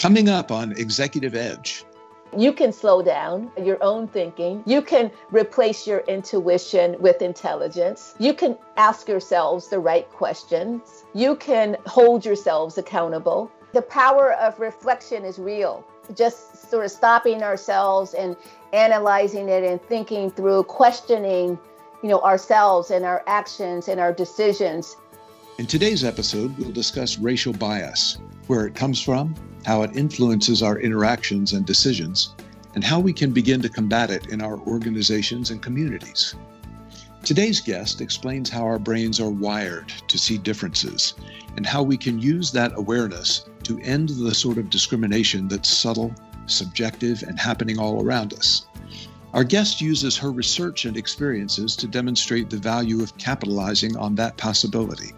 Coming up on Executive Edge. You can slow down your own thinking. You can replace your intuition with intelligence. You can ask yourselves the right questions. You can hold yourselves accountable. The power of reflection is real. Just sort of stopping ourselves and analyzing it and thinking through, questioning, you know, ourselves and our actions and our decisions. In today's episode, we'll discuss racial bias, where it comes from, how it influences our interactions and decisions, and how we can begin to combat it in our organizations and communities. Today's guest explains how our brains are wired to see differences and how we can use that awareness to end the sort of discrimination that's subtle, subjective, and happening all around us. Our guest uses her research and experiences to demonstrate the value of capitalizing on that possibility.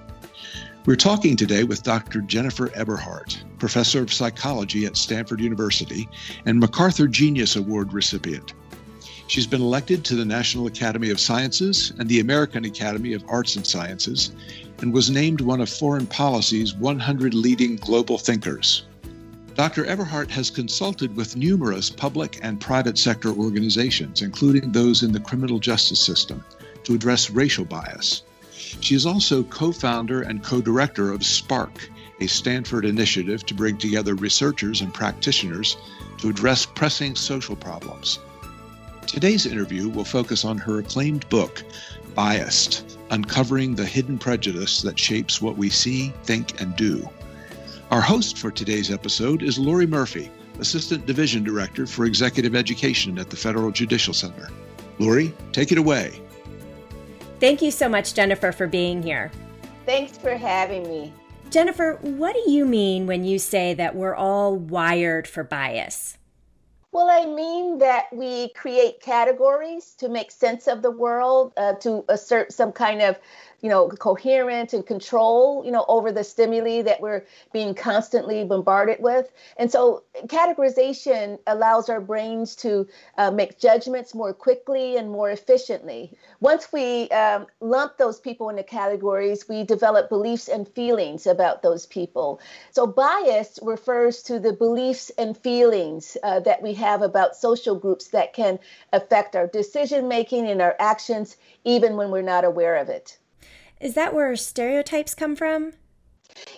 We're talking today with Dr. Jennifer Eberhardt, professor of psychology at Stanford University and MacArthur Genius Award recipient. She's been elected to the National Academy of Sciences and the American Academy of Arts and Sciences and was named one of Foreign Policy's 100 leading global thinkers. Dr. Eberhardt has consulted with numerous public and private sector organizations, including those in the criminal justice system, to address racial bias. She is also co founder and co director of SPARK, a Stanford initiative to bring together researchers and practitioners to address pressing social problems. Today's interview will focus on her acclaimed book, Biased Uncovering the Hidden Prejudice That Shapes What We See, Think, and Do. Our host for today's episode is Lori Murphy, Assistant Division Director for Executive Education at the Federal Judicial Center. Lori, take it away. Thank you so much, Jennifer, for being here. Thanks for having me. Jennifer, what do you mean when you say that we're all wired for bias? Well, I mean that we create categories to make sense of the world, uh, to assert some kind of you know, coherent and control, you know, over the stimuli that we're being constantly bombarded with. And so categorization allows our brains to uh, make judgments more quickly and more efficiently. Once we um, lump those people into categories, we develop beliefs and feelings about those people. So bias refers to the beliefs and feelings uh, that we have about social groups that can affect our decision making and our actions, even when we're not aware of it. Is that where stereotypes come from?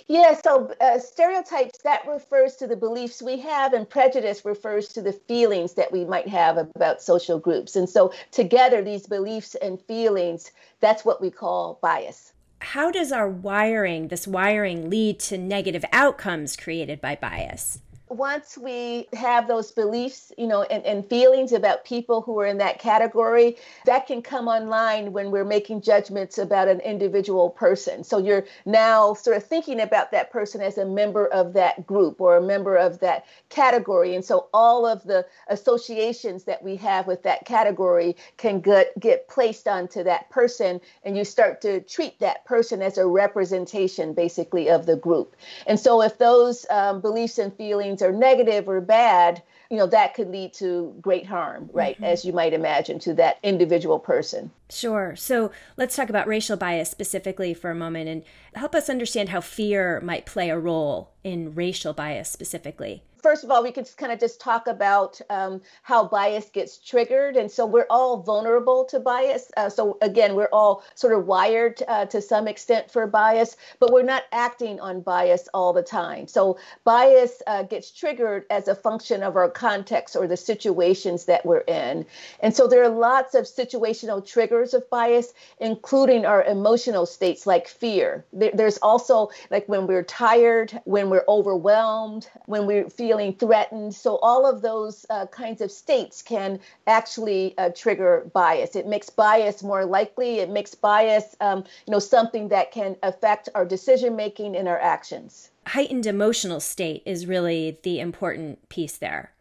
Yeah, so uh, stereotypes that refers to the beliefs we have, and prejudice refers to the feelings that we might have about social groups. And so, together, these beliefs and feelings, that's what we call bias. How does our wiring, this wiring, lead to negative outcomes created by bias? Once we have those beliefs, you know, and, and feelings about people who are in that category, that can come online when we're making judgments about an individual person. So you're now sort of thinking about that person as a member of that group or a member of that category. And so all of the associations that we have with that category can get, get placed onto that person. And you start to treat that person as a representation, basically, of the group. And so if those um, beliefs and feelings are negative or bad, you know, that could lead to great harm, right? Mm-hmm. As you might imagine to that individual person. Sure. So let's talk about racial bias specifically for a moment and help us understand how fear might play a role in racial bias specifically first of all, we could kind of just talk about um, how bias gets triggered. And so we're all vulnerable to bias. Uh, so again, we're all sort of wired uh, to some extent for bias, but we're not acting on bias all the time. So bias uh, gets triggered as a function of our context or the situations that we're in. And so there are lots of situational triggers of bias, including our emotional states like fear. There's also like when we're tired, when we're overwhelmed, when we're feeling threatened. So all of those uh, kinds of states can actually uh, trigger bias. It makes bias more likely. It makes bias, um, you know, something that can affect our decision making and our actions. Heightened emotional state is really the important piece there.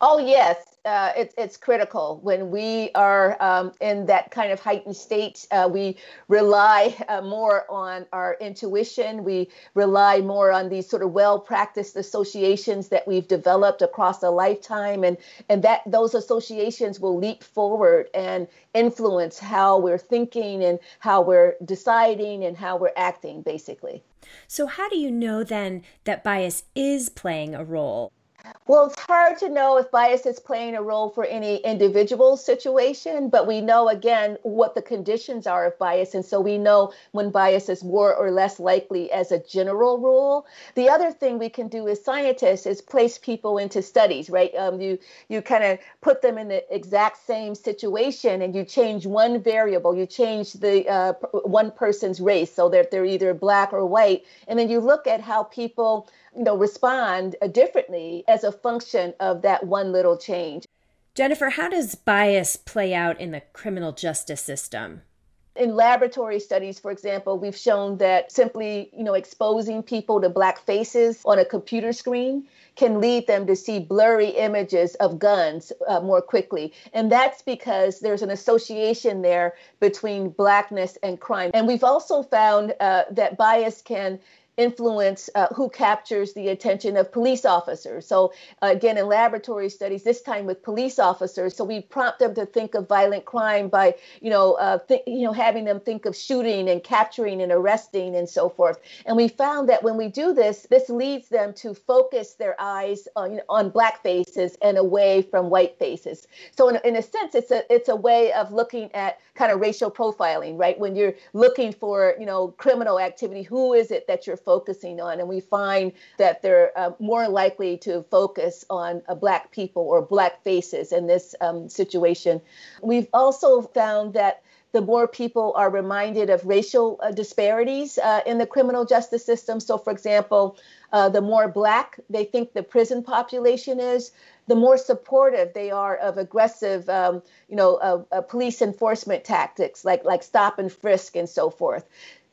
Oh yes, uh, it's it's critical when we are um, in that kind of heightened state. Uh, we rely uh, more on our intuition. We rely more on these sort of well-practiced associations that we've developed across a lifetime, and and that those associations will leap forward and influence how we're thinking and how we're deciding and how we're acting, basically. So, how do you know then that bias is playing a role? Well, it's hard to know if bias is playing a role for any individual situation, but we know again what the conditions are of bias. And so we know when bias is more or less likely as a general rule. The other thing we can do as scientists is place people into studies, right? Um, you you kind of put them in the exact same situation and you change one variable, you change the uh, one person's race so that they're either black or white. And then you look at how people you know, respond differently as a function of that one little change. Jennifer, how does bias play out in the criminal justice system? In laboratory studies, for example, we've shown that simply, you know, exposing people to black faces on a computer screen can lead them to see blurry images of guns uh, more quickly. And that's because there's an association there between blackness and crime. And we've also found uh, that bias can influence uh, who captures the attention of police officers. So, again, in laboratory studies, this time with police officers, so we prompt them to think of violent crime by, you know, uh, th- you know, having them think of shooting and capturing and arresting and so forth. And we found that when we do this, this leads them to focus their eyes on, on black faces and away from white faces. So, in, in a sense, it's a it's a way of looking at kind of racial profiling, right? When you're looking for, you know, criminal activity, who is it that you're focusing on. And we find that they're uh, more likely to focus on uh, Black people or Black faces in this um, situation. We've also found that the more people are reminded of racial uh, disparities uh, in the criminal justice system. So, for example, uh, the more black they think the prison population is, the more supportive they are of aggressive, um, you know, uh, police enforcement tactics like like stop and frisk and so forth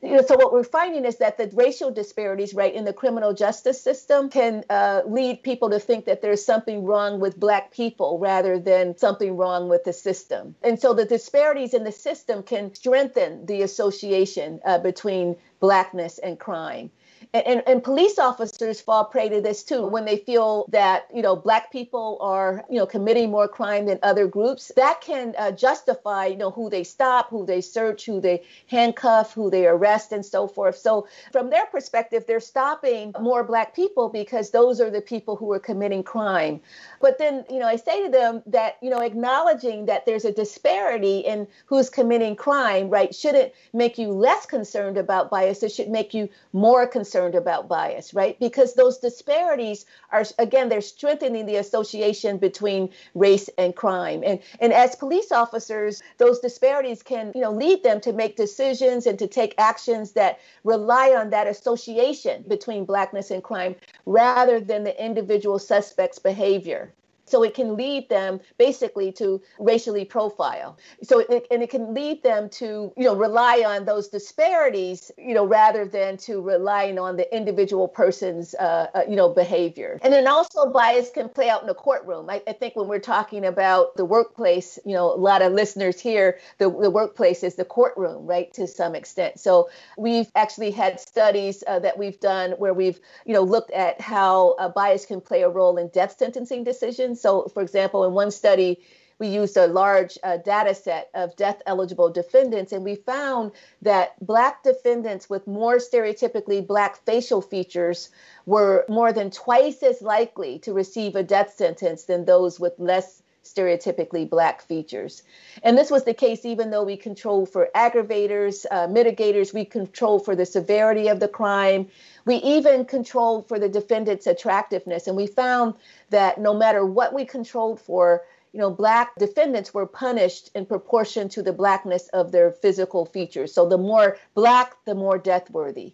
you know, so what we're finding is that the racial disparities, right, in the criminal justice system can uh, lead people to think that there's something wrong with black people rather than something wrong with the system. And so the disparities in the system can strengthen the association uh, between blackness and crime and, and, police officers fall prey to this too when they feel that you know black people are you know committing more crime than other groups. That can uh, justify you know who they stop who they search who they handcuff who they arrest and so forth. So from their perspective they're stopping more black people because those are the people who are committing crime. But then you know i say to them that you know acknowledging that there's a disparity in who's committing crime right shouldn't make you less concerned about bias. It should make you more concerned concerned about bias, right? Because those disparities are, again, they're strengthening the association between race and crime. And, and as police officers, those disparities can, you know, lead them to make decisions and to take actions that rely on that association between blackness and crime rather than the individual suspect's behavior. So it can lead them basically to racially profile. So it, and it can lead them to, you know, rely on those disparities, you know, rather than to relying on the individual person's, uh, uh, you know, behavior. And then also bias can play out in the courtroom. I, I, think when we're talking about the workplace, you know, a lot of listeners here, the, the workplace is the courtroom, right, to some extent. So we've actually had studies uh, that we've done where we've, you know, looked at how bias can play a role in death sentencing decisions so, for example, in one study, we used a large uh, data set of death eligible defendants, and we found that Black defendants with more stereotypically Black facial features were more than twice as likely to receive a death sentence than those with less stereotypically Black features. And this was the case even though we controlled for aggravators, uh, mitigators, we controlled for the severity of the crime. We even controlled for the defendant's attractiveness. And we found that no matter what we controlled for, you know, black defendants were punished in proportion to the blackness of their physical features. So the more black, the more death worthy.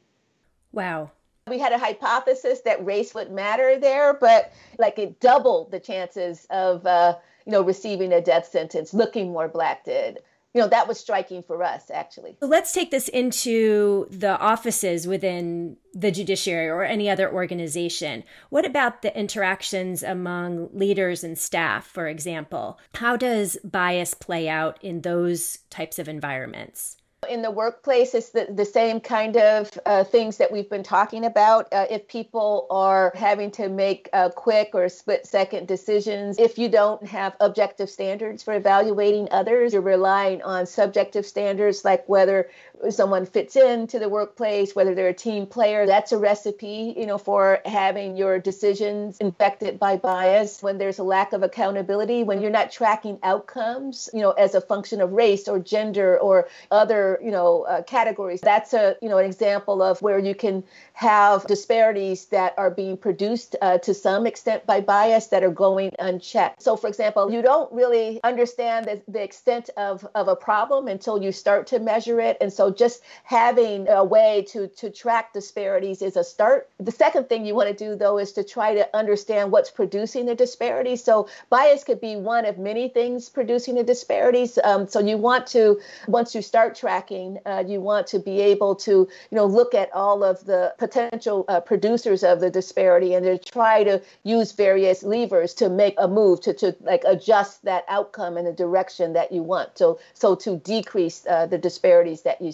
Wow. We had a hypothesis that race would matter there, but like it doubled the chances of, uh, you know, receiving a death sentence looking more black did. You know that was striking for us actually. So let's take this into the offices within the judiciary or any other organization. What about the interactions among leaders and staff for example? How does bias play out in those types of environments in the workplace, it's the, the same kind of uh, things that we've been talking about. Uh, if people are having to make uh, quick or split second decisions, if you don't have objective standards for evaluating others, you're relying on subjective standards like whether someone fits into the workplace, whether they're a team player. That's a recipe, you know, for having your decisions infected by bias. When there's a lack of accountability, when you're not tracking outcomes, you know, as a function of race or gender or other, you know, uh, categories. That's a, you know, an example of where you can have disparities that are being produced uh, to some extent by bias that are going unchecked. So, for example, you don't really understand the, the extent of, of a problem until you start to measure it. And so, just having a way to, to track disparities is a start. The second thing you want to do, though, is to try to understand what's producing the disparities. So, bias could be one of many things producing the disparities. Um, so, you want to, once you start tracking, uh, you want to be able to, you know, look at all of the potential uh, producers of the disparity and to try to use various levers to make a move to, to like adjust that outcome in the direction that you want. So, so to decrease uh, the disparities that you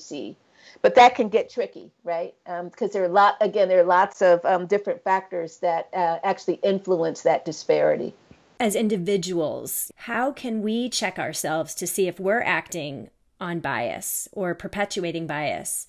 but that can get tricky, right? Because um, there are a lot, again, there are lots of um, different factors that uh, actually influence that disparity. As individuals, how can we check ourselves to see if we're acting on bias or perpetuating bias?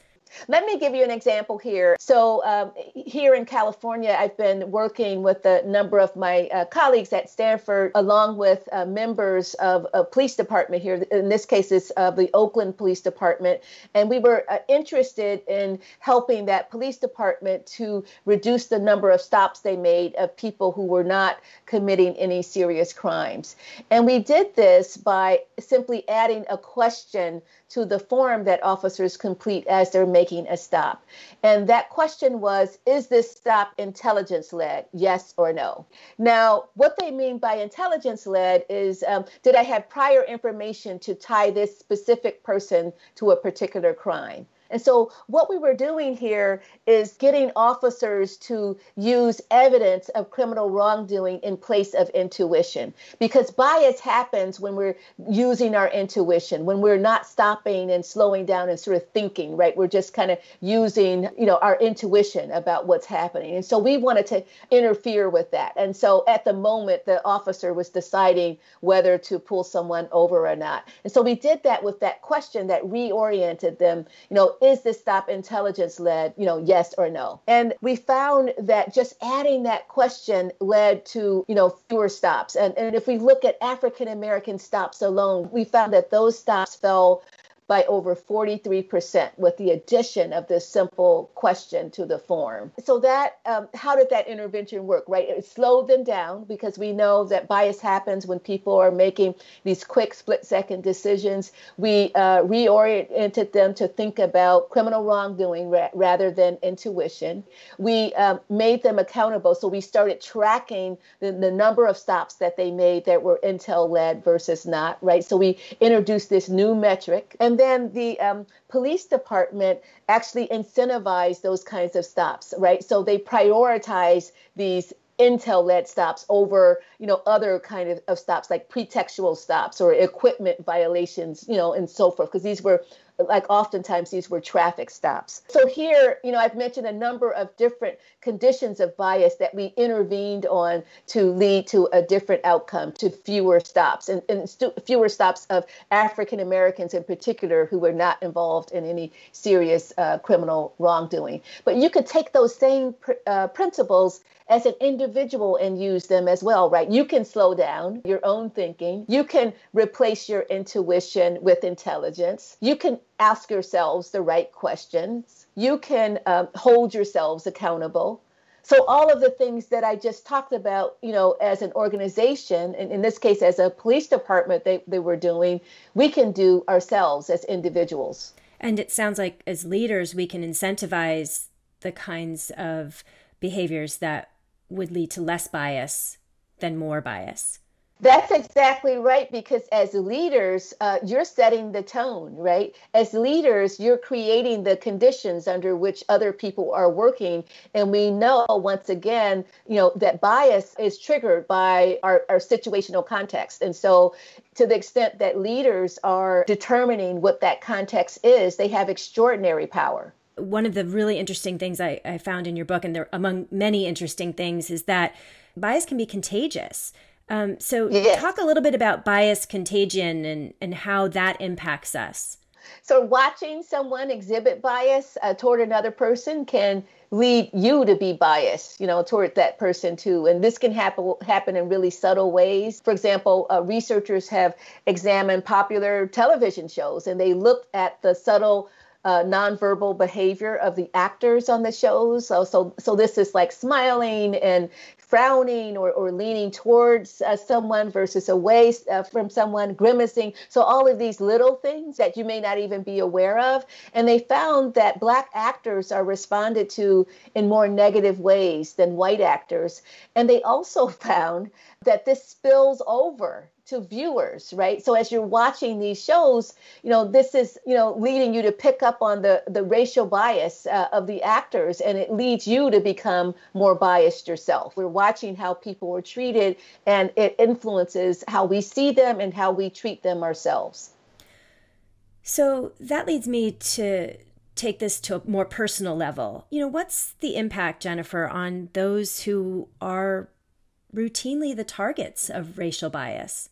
Let me give you an example here. So, um, here in California, I've been working with a number of my uh, colleagues at Stanford, along with uh, members of a police department here. In this case, it's uh, the Oakland Police Department. And we were uh, interested in helping that police department to reduce the number of stops they made of people who were not committing any serious crimes. And we did this by simply adding a question to the form that officers complete as they're making a stop. And that question was Is this stop intelligence led? Yes or no? Now, what they mean by intelligence led is um, Did I have prior information to tie this specific person to a particular crime? And so, what we were doing here is getting officers to use evidence of criminal wrongdoing in place of intuition. Because bias happens when we're using our intuition, when we're not stopping and slowing down and sort of thinking, right? We're just kind of using, you know, our intuition about what's happening. And so, we wanted to interfere with that. And so, at the moment, the officer was deciding whether to pull someone over or not. And so, we did that with that question that reoriented them, you know, is this stop intelligence led, you know, yes or no? And we found that just adding that question led to, you know, fewer stops. And, and if we look at African American stops alone, we found that those stops fell by over 43% with the addition of this simple question to the form. So that um, how did that intervention work? Right, it slowed them down because we know that bias happens when people are making these quick split-second decisions. We uh, reoriented them to think about criminal wrongdoing ra- rather than intuition. We um, made them accountable, so we started tracking the, the number of stops that they made that were intel-led versus not. Right, so we introduced this new metric and then the um, police department actually incentivize those kinds of stops, right? So they prioritize these intel led stops over you know other kind of, of stops like pretextual stops or equipment violations you know and so forth because these were like oftentimes these were traffic stops. So here, you know, I've mentioned a number of different conditions of bias that we intervened on to lead to a different outcome, to fewer stops, and, and stu- fewer stops of African Americans in particular who were not involved in any serious uh, criminal wrongdoing. But you could take those same pr- uh, principles as an individual and use them as well, right? You can slow down your own thinking. You can replace your intuition with intelligence. You can ask yourselves the right questions. You can um, hold yourselves accountable. So all of the things that I just talked about, you know, as an organization, and in this case, as a police department, they, they were doing, we can do ourselves as individuals. And it sounds like as leaders, we can incentivize the kinds of behaviors that would lead to less bias than more bias. That's exactly right. Because as leaders, uh, you're setting the tone, right? As leaders, you're creating the conditions under which other people are working. And we know, once again, you know, that bias is triggered by our, our situational context. And so, to the extent that leaders are determining what that context is, they have extraordinary power one of the really interesting things I, I found in your book, and there among many interesting things, is that bias can be contagious. Um, so, yes. talk a little bit about bias contagion and, and how that impacts us. So watching someone exhibit bias uh, toward another person can lead you to be biased, you know, toward that person too. And this can happen happen in really subtle ways. For example, uh, researchers have examined popular television shows and they looked at the subtle uh, nonverbal behavior of the actors on the shows. So, so, so this is like smiling and frowning or, or leaning towards uh, someone versus away uh, from someone, grimacing. So, all of these little things that you may not even be aware of. And they found that Black actors are responded to in more negative ways than white actors. And they also found that this spills over to viewers, right? So as you're watching these shows, you know, this is, you know, leading you to pick up on the the racial bias uh, of the actors and it leads you to become more biased yourself. We're watching how people are treated and it influences how we see them and how we treat them ourselves. So that leads me to take this to a more personal level. You know, what's the impact, Jennifer, on those who are routinely the targets of racial bias?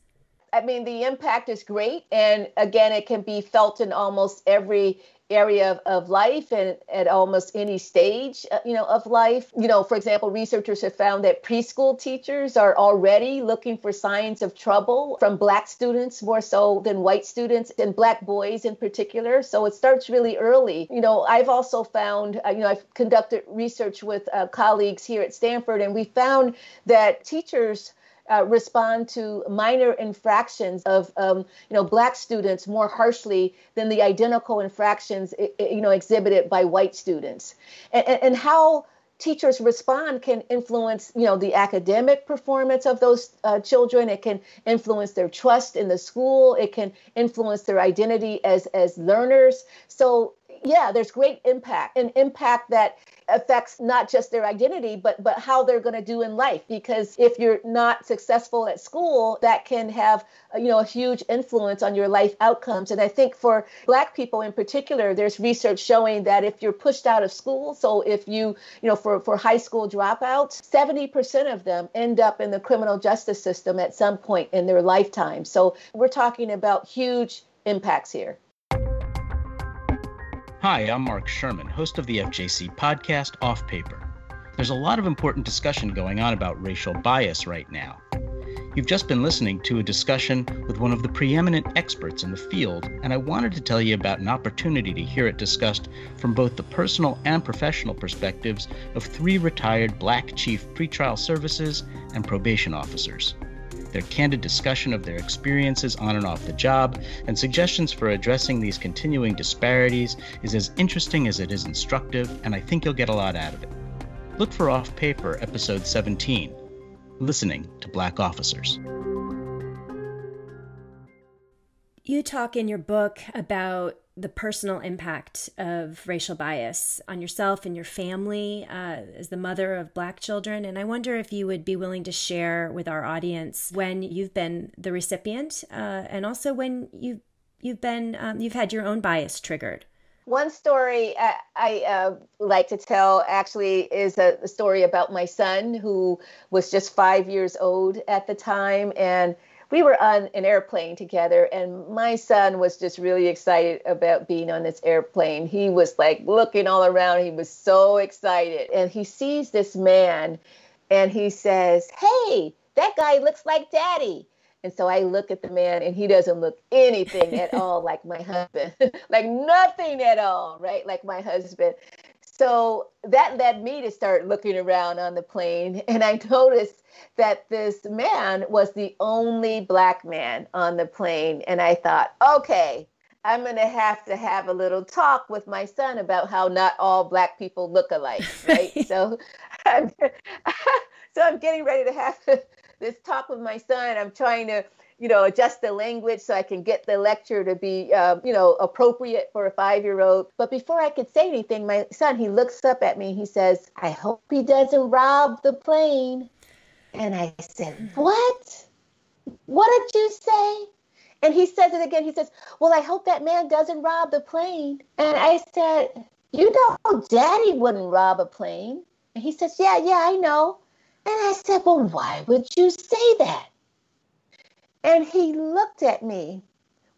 I mean, the impact is great. And again, it can be felt in almost every area of, of life and at almost any stage uh, you know of life you know for example researchers have found that preschool teachers are already looking for signs of trouble from black students more so than white students and black boys in particular so it starts really early you know i've also found uh, you know i've conducted research with uh, colleagues here at stanford and we found that teachers uh, respond to minor infractions of um, you know black students more harshly than the identical infractions you know exhibited by white students. And, and, how teachers respond can influence you know the academic performance of those uh, children. It can influence their trust in the school. It can influence their identity as as learners. So yeah there's great impact an impact that affects not just their identity but but how they're going to do in life. Because if you're not successful at school that can have uh, you know a huge influence on your life outcomes. And i think for black people in particular there's research showing that if you're pushed out of school so if you you know for for high school dropouts 70% of them end up in the criminal justice system at some point in their lifetime. So we're talking about huge impacts here Hi, I'm Mark Sherman, host of the FJC podcast Off Paper. There's a lot of important discussion going on about racial bias right now. You've just been listening to a discussion with one of the preeminent experts in the field, and I wanted to tell you about an opportunity to hear it discussed from both the personal and professional perspectives of three retired black chief pretrial services and probation officers their candid discussion of their experiences on and off the job, and suggestions for addressing these continuing disparities is as interesting as it is instructive, and I think you'll get a lot out of it. Look for Off Paper, Episode 17 Listening to Black Officers. You talk in your book about the personal impact of racial bias on yourself and your family uh, as the mother of black children. And I wonder if you would be willing to share with our audience when you've been the recipient uh, and also when you've, you've been, um, you've had your own bias triggered. One story I, I uh, like to tell actually is a, a story about my son who was just five years old at the time. And we were on an airplane together and my son was just really excited about being on this airplane. He was like looking all around. He was so excited. And he sees this man and he says hey that guy looks like daddy. And so I look at the man and he doesn't look anything at all like my husband, like nothing at all, right? Like my husband. So that led me to start looking around on the plane. And I noticed that this man was the only black man on the plane. And I thought, okay, I'm going to have to have a little talk with my son about how not all black people look alike, right? so, I'm, so I'm getting ready to have this talk with my son. I'm trying to, you know, adjust the language so I can get the lecture to be, uh, you know, appropriate for a five-year-old. But before I could say anything, my son he looks up at me. He says, "I hope he doesn't rob the plane." And I said, What? What did you say? And he says it again. He says, Well, I hope that man doesn't rob the plane. And I said, You know, daddy wouldn't rob a plane. And he says, Yeah, yeah, I know. And I said, Well, why would you say that? And he looked at me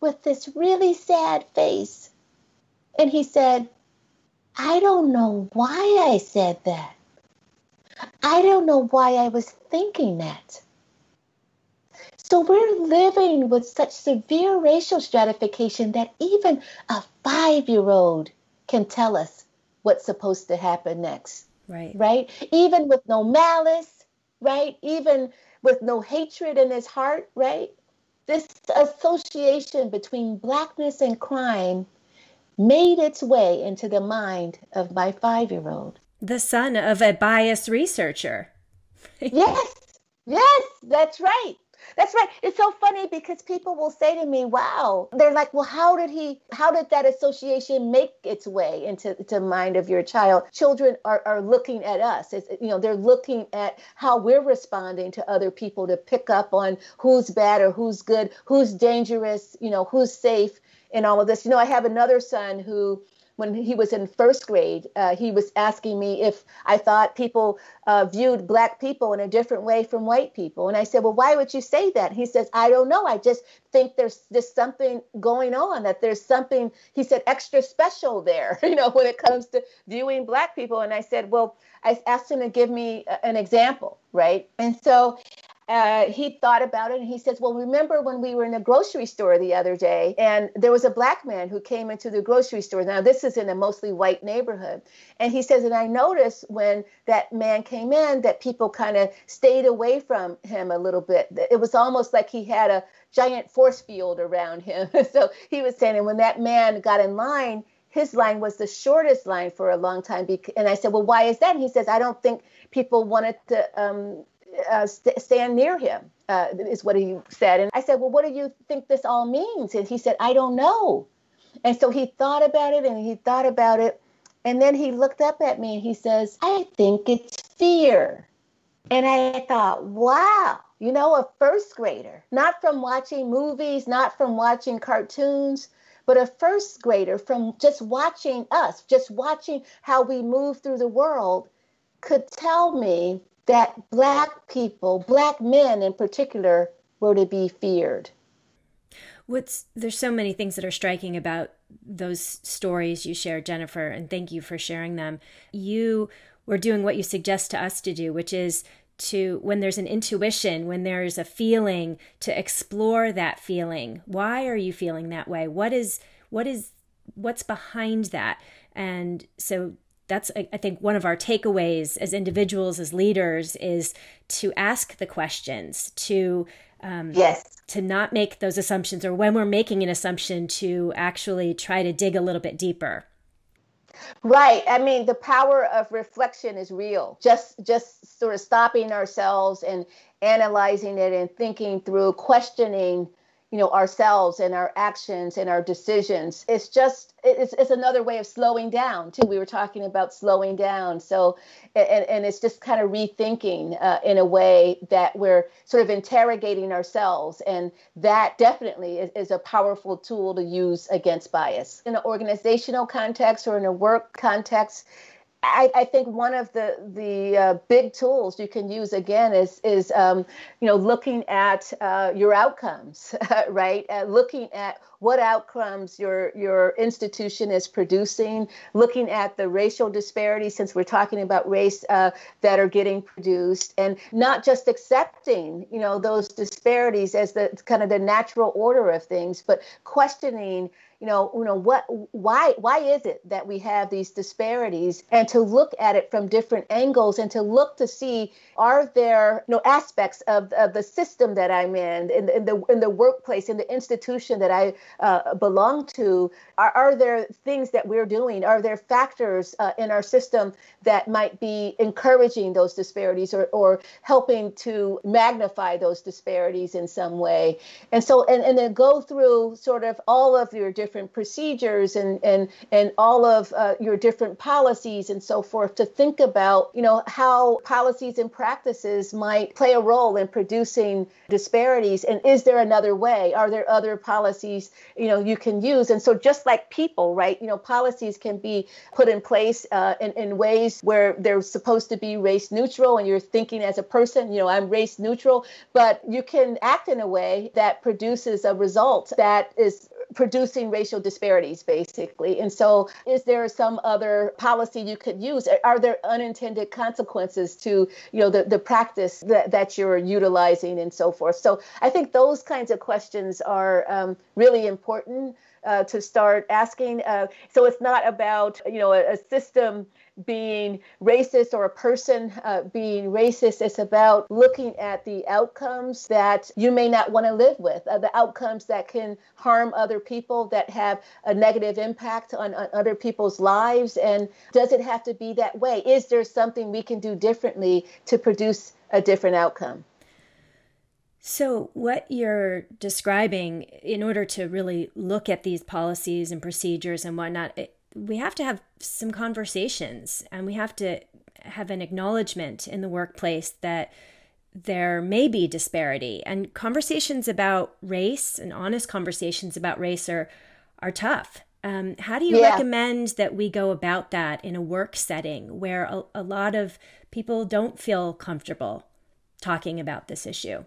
with this really sad face. And he said, I don't know why I said that. I don't know why I was thinking that. So we're living with such severe racial stratification that even a five year old can tell us what's supposed to happen next. Right. Right? Even with no malice, right? Even with no hatred in his heart, right? This association between blackness and crime made its way into the mind of my five year old. The son of a bias researcher. yes, yes, that's right. That's right. It's so funny because people will say to me, "Wow," they're like, "Well, how did he? How did that association make its way into the mind of your child?" Children are, are looking at us. It's, you know, they're looking at how we're responding to other people to pick up on who's bad or who's good, who's dangerous, you know, who's safe, and all of this. You know, I have another son who when he was in first grade, uh, he was asking me if I thought people uh, viewed black people in a different way from white people. And I said, Well, why would you say that? He says, I don't know. I just think there's just something going on, that there's something, he said, extra special there, you know, when it comes to viewing black people. And I said, Well, I asked him to give me an example, right? And so uh, he thought about it and he says, Well, remember when we were in a grocery store the other day and there was a black man who came into the grocery store. Now, this is in a mostly white neighborhood. And he says, And I noticed when that man came in that people kind of stayed away from him a little bit. It was almost like he had a giant force field around him. so he was saying, and when that man got in line, his line was the shortest line for a long time. And I said, Well, why is that? And he says, I don't think people wanted to um, uh, st- stand near him, uh, is what he said. And I said, Well, what do you think this all means? And he said, I don't know. And so he thought about it and he thought about it. And then he looked up at me and he says, I think it's fear. And I thought, wow, you know, a first grader, not from watching movies, not from watching cartoons, but a first grader from just watching us, just watching how we move through the world, could tell me that black people, black men in particular, were to be feared. What's there's so many things that are striking about those stories you shared, Jennifer, and thank you for sharing them. You were doing what you suggest to us to do, which is to when there's an intuition, when there's a feeling, to explore that feeling. Why are you feeling that way? What is what is what's behind that? And so that's i think one of our takeaways as individuals as leaders is to ask the questions to um, yes. to not make those assumptions or when we're making an assumption to actually try to dig a little bit deeper. Right. I mean the power of reflection is real. Just just sort of stopping ourselves and analyzing it and thinking through questioning you know ourselves and our actions and our decisions. It's just it's, it's another way of slowing down too. We were talking about slowing down. So and, and it's just kind of rethinking uh, in a way that we're sort of interrogating ourselves. And that definitely is, is a powerful tool to use against bias. In an organizational context or in a work context I, I, think one of the the uh, big tools you can use again is is um, you know looking at uh, your outcomes, right? Uh, looking at what outcomes your your institution is producing, looking at the racial disparities since we're talking about race uh, that are getting produced, and not just accepting you know those disparities as the kind of the natural order of things, but questioning you know, you know what, why, why is it that we have these disparities, and to look at it from different angles, and to look to see are there, you know, aspects of, of the system that I'm in, in, in the in the workplace, in the institution that I uh, belong to, are, are there things that we're doing? Are there factors uh, in our system that might be encouraging those disparities or, or helping to magnify those disparities in some way? And so, and, and then go through sort of all of your different different procedures and and and all of uh, your different policies and so forth to think about you know how policies and practices might play a role in producing disparities. And is there another way? Are there other policies you know you can use? And so just like people right you know policies can be put in place uh, in, in ways where they're supposed to be race neutral and you're thinking as a person you know i'm race neutral. But you can act in a way that produces a result that is producing racial disparities basically. And so is there some other policy you could use? Are there unintended consequences to you know the, the practice that, that you're utilizing and so forth? So i think those kinds of questions are um, really important uh, to start asking uh, so it's not about you know a, a system being racist or a person uh, being racist. It's about looking at the outcomes that you may not want to live with, uh, the outcomes that can harm other people, that have a negative impact on, on other people's lives. And does it have to be that way? Is there something we can do differently to produce a different outcome? So, what you're describing, in order to really look at these policies and procedures and whatnot, it, we have to have some conversations and we have to have an acknowledgement in the workplace that there may be disparity. And conversations about race and honest conversations about race are are tough. Um, how do you yeah. recommend that we go about that in a work setting where a, a lot of people don't feel comfortable talking about this issue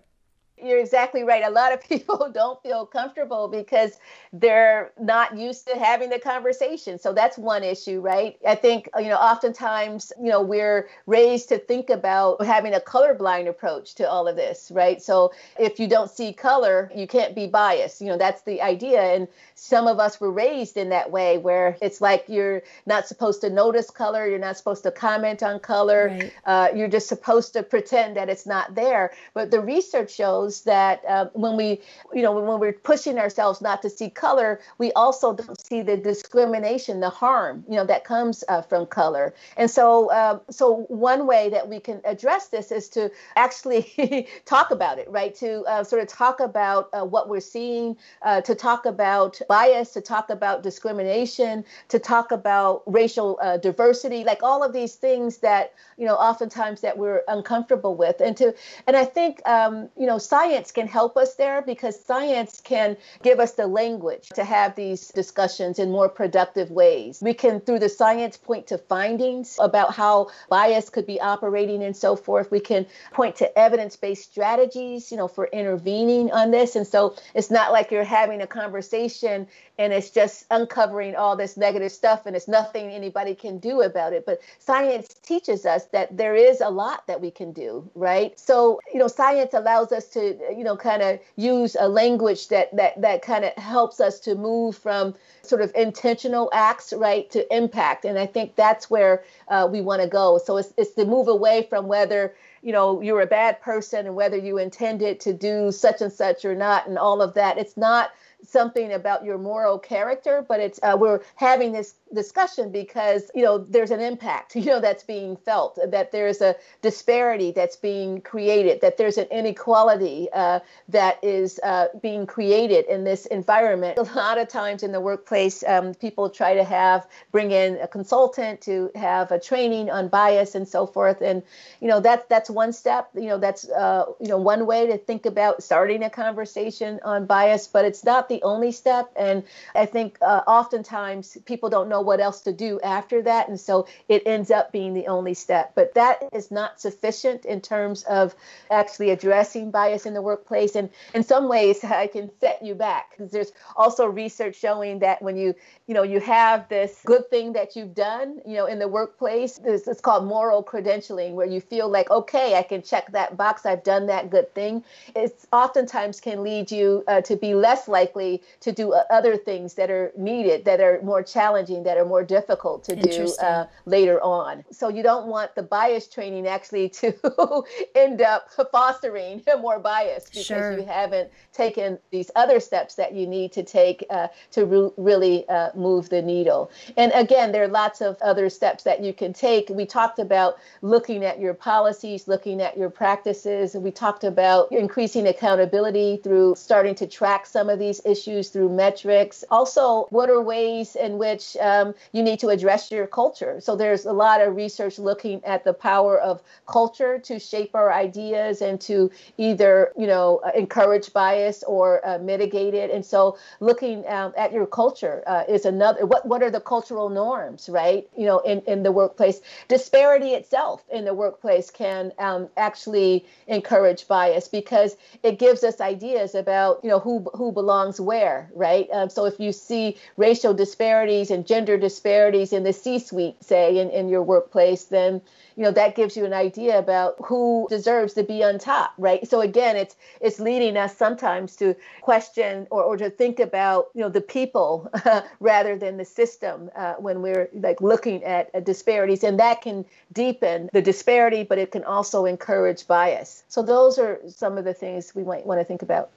you're exactly right. A lot of people don't feel comfortable because they're not used to having the conversation. So that's one issue, right? I think, you know, oftentimes, you know, we're raised to think about having a colorblind approach to all of this, right? So if you don't see color, you can't be biased. You know, that's the idea. And some of us were raised in that way where it's like you're not supposed to notice color, you're not supposed to comment on color, right. uh, you're just supposed to pretend that it's not there. But the research shows that uh, when we, you know, when we're pushing ourselves not to see color, we also don't see the discrimination, the harm, you know, that comes uh, from color. And so, uh, so one way that we can address this is to actually talk about it, right? To uh, sort of talk about uh, what we're seeing, uh, to talk about bias, to talk about discrimination, to talk about racial diversity, like all of these things that you know oftentimes that we're uncomfortable with, and to, and I think um, you know science can help us there because science can give us the language to have these discussions in more productive ways. We can, through the science, point to findings about how bias could be operating and so forth. We can point to evidence based strategies, you know, for intervening on this. And so it's not like you're having a conversation and it's just uncovering all this negative stuff and it's nothing anybody can do about it but science teaches us that there is a lot that we can do right so you know science allows us to you know kind of use a language that that that kind of helps us to move from sort of intentional acts right to impact. And i think that's where uh, we want to go. So it's, it's to move away from whether you know you're a bad person and whether you intended to do such and such or not and all of that. It's not something about your moral character, but it's uh, we're having this discussion because you know there's an impact you know that's being felt, that there's a disparity that's being created, that there's an inequality uh, that is uh, being created in this environment. A lot of times in the workplace, um, people try to have bring in a consultant to have a training on bias and so forth, and you know that's that's one step. You know that's uh, you know one way to think about starting a conversation on bias, but it's not the only step. And I think uh, oftentimes people don't know what else to do after that. And so it ends up being the only step. But that is not sufficient in terms of actually addressing bias in the workplace. And in some ways, I can set you back because there's also research showing that when you, you know, you have this good thing that you've done, you know, in the workplace, this it's called moral credentialing, where you feel like, okay, I can check that box, I've done that good thing. It's oftentimes can lead you uh, to be less likely likely to do uh, other things that are needed, that are more challenging, that are more difficult to do uh, later on. So you don't want the bias training actually to end up fostering more bias because sure. you haven't taken these other steps that you need to take uh, to re- really uh, move the needle. And again, there are lots of other steps that you can take. We talked about looking at your policies, looking at your practices. We talked about increasing accountability through starting to track some of these issues through metrics. Also, what are ways in which um, you need to address your culture? So there's a lot of research looking at the power of culture to shape our ideas and to either, you know, encourage bias or uh, mitigate it. And so looking um, at your culture uh, is another. What what are the cultural norms, right? You know, in in the workplace, disparity itself in the workplace can um, actually encourage bias because it gives us ideas about you know who who belongs where, right? Um, so if you see racial disparities and gender disparities in the C-suite, say in, in your workplace, then you know that gives you an idea about who deserves to be on top right? So again it's it's leading us sometimes to question or, or to think about you know the people rather than the system uh, when we're like looking at uh, disparities. And that can deepen the disparity but it can also encourage bias. So those are some of the things we might want to think about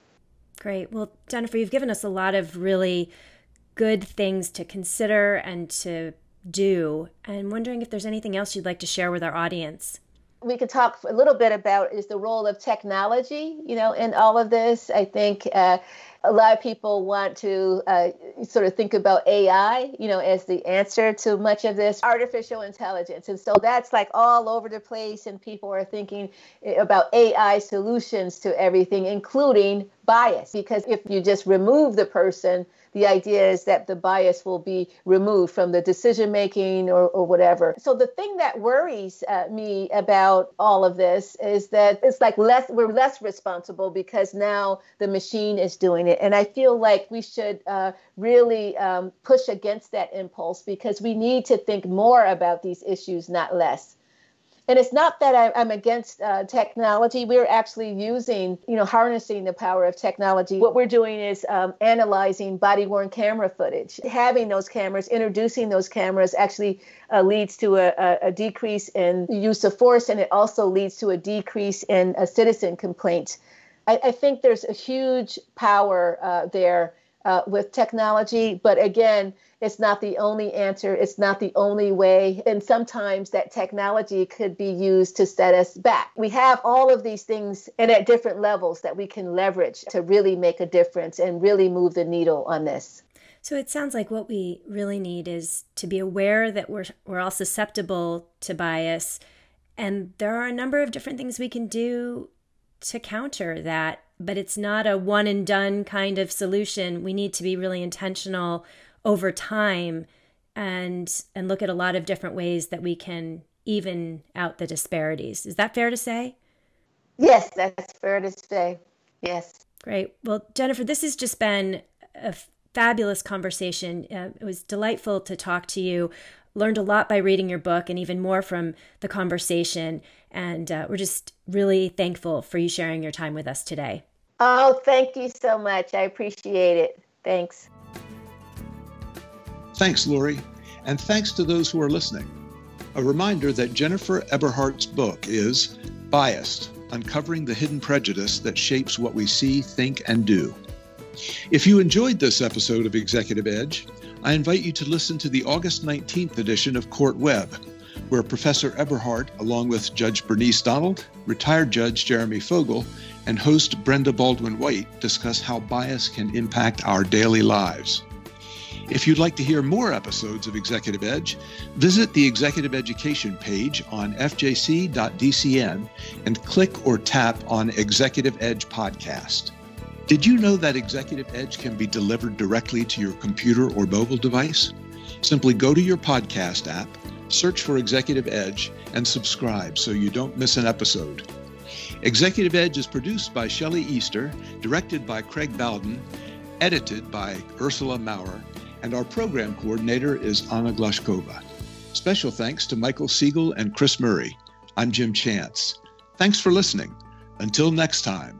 great well jennifer you've given us a lot of really good things to consider and to do. And wondering if there's anything else you'd like to share with our audience. We could talk a little bit about is the role of technology, you know, in all of this. I think uh, a lot of people want to uh, sort of think about AI, you know, as the answer to much of this artificial intelligence. And so that's like all over the place, and people are thinking about AI solutions to everything, including bias. Because if you just remove the person, the idea is that the bias will be removed from the decision making or, or whatever. So the thing that worries uh, me about all of this is that it's like less we're less responsible because now the machine is doing it, and I feel like we should uh, really um, push against that impulse because we need to think more about these issues, not less and it's not that I, am against uh, technology. We're actually using, you know, harnessing the power of technology. What we're doing is um, analyzing body worn camera footage. Having those cameras, introducing those cameras actually uh, leads to a, a, decrease in use of force, and it also leads to a decrease in a citizen complaint. I, I think there's a huge power uh, there uh, with technology, but again, it's not the only answer. It's not the only way. And sometimes that technology could be used to set us back. We have all of these things and at different levels that we can leverage to really make a difference and really move the needle on this. So it sounds like what we really need is to be aware that we're we're all susceptible to bias and there are a number of different things we can do to counter that, but it's not a one and done kind of solution. We need to be really intentional over time and and look at a lot of different ways that we can even out the disparities. Is that fair to say? Yes, that's fair to say. Yes. Great. Well, Jennifer, this has just been a fabulous conversation. Uh, it was delightful to talk to you. Learned a lot by reading your book and even more from the conversation. And uh, we're just really thankful for you sharing your time with us today. Oh, thank you so much. I appreciate it. Thanks. Thanks, Lori, and thanks to those who are listening. A reminder that Jennifer Eberhardt's book is Biased Uncovering the Hidden Prejudice That Shapes What We See, Think, and Do. If you enjoyed this episode of Executive Edge, I invite you to listen to the August 19th edition of Court Web, where Professor Eberhardt, along with Judge Bernice Donald, retired Judge Jeremy Fogel, and host Brenda Baldwin White discuss how bias can impact our daily lives. If you'd like to hear more episodes of Executive Edge, visit the Executive Education page on fjc.dcn and click or tap on Executive Edge Podcast. Did you know that Executive Edge can be delivered directly to your computer or mobile device? Simply go to your podcast app, search for Executive Edge, and subscribe so you don't miss an episode. Executive Edge is produced by Shelley Easter, directed by Craig Bowden, edited by Ursula Maurer, and our program coordinator is Anna Glashkova. Special thanks to Michael Siegel and Chris Murray. I'm Jim Chance. Thanks for listening. Until next time.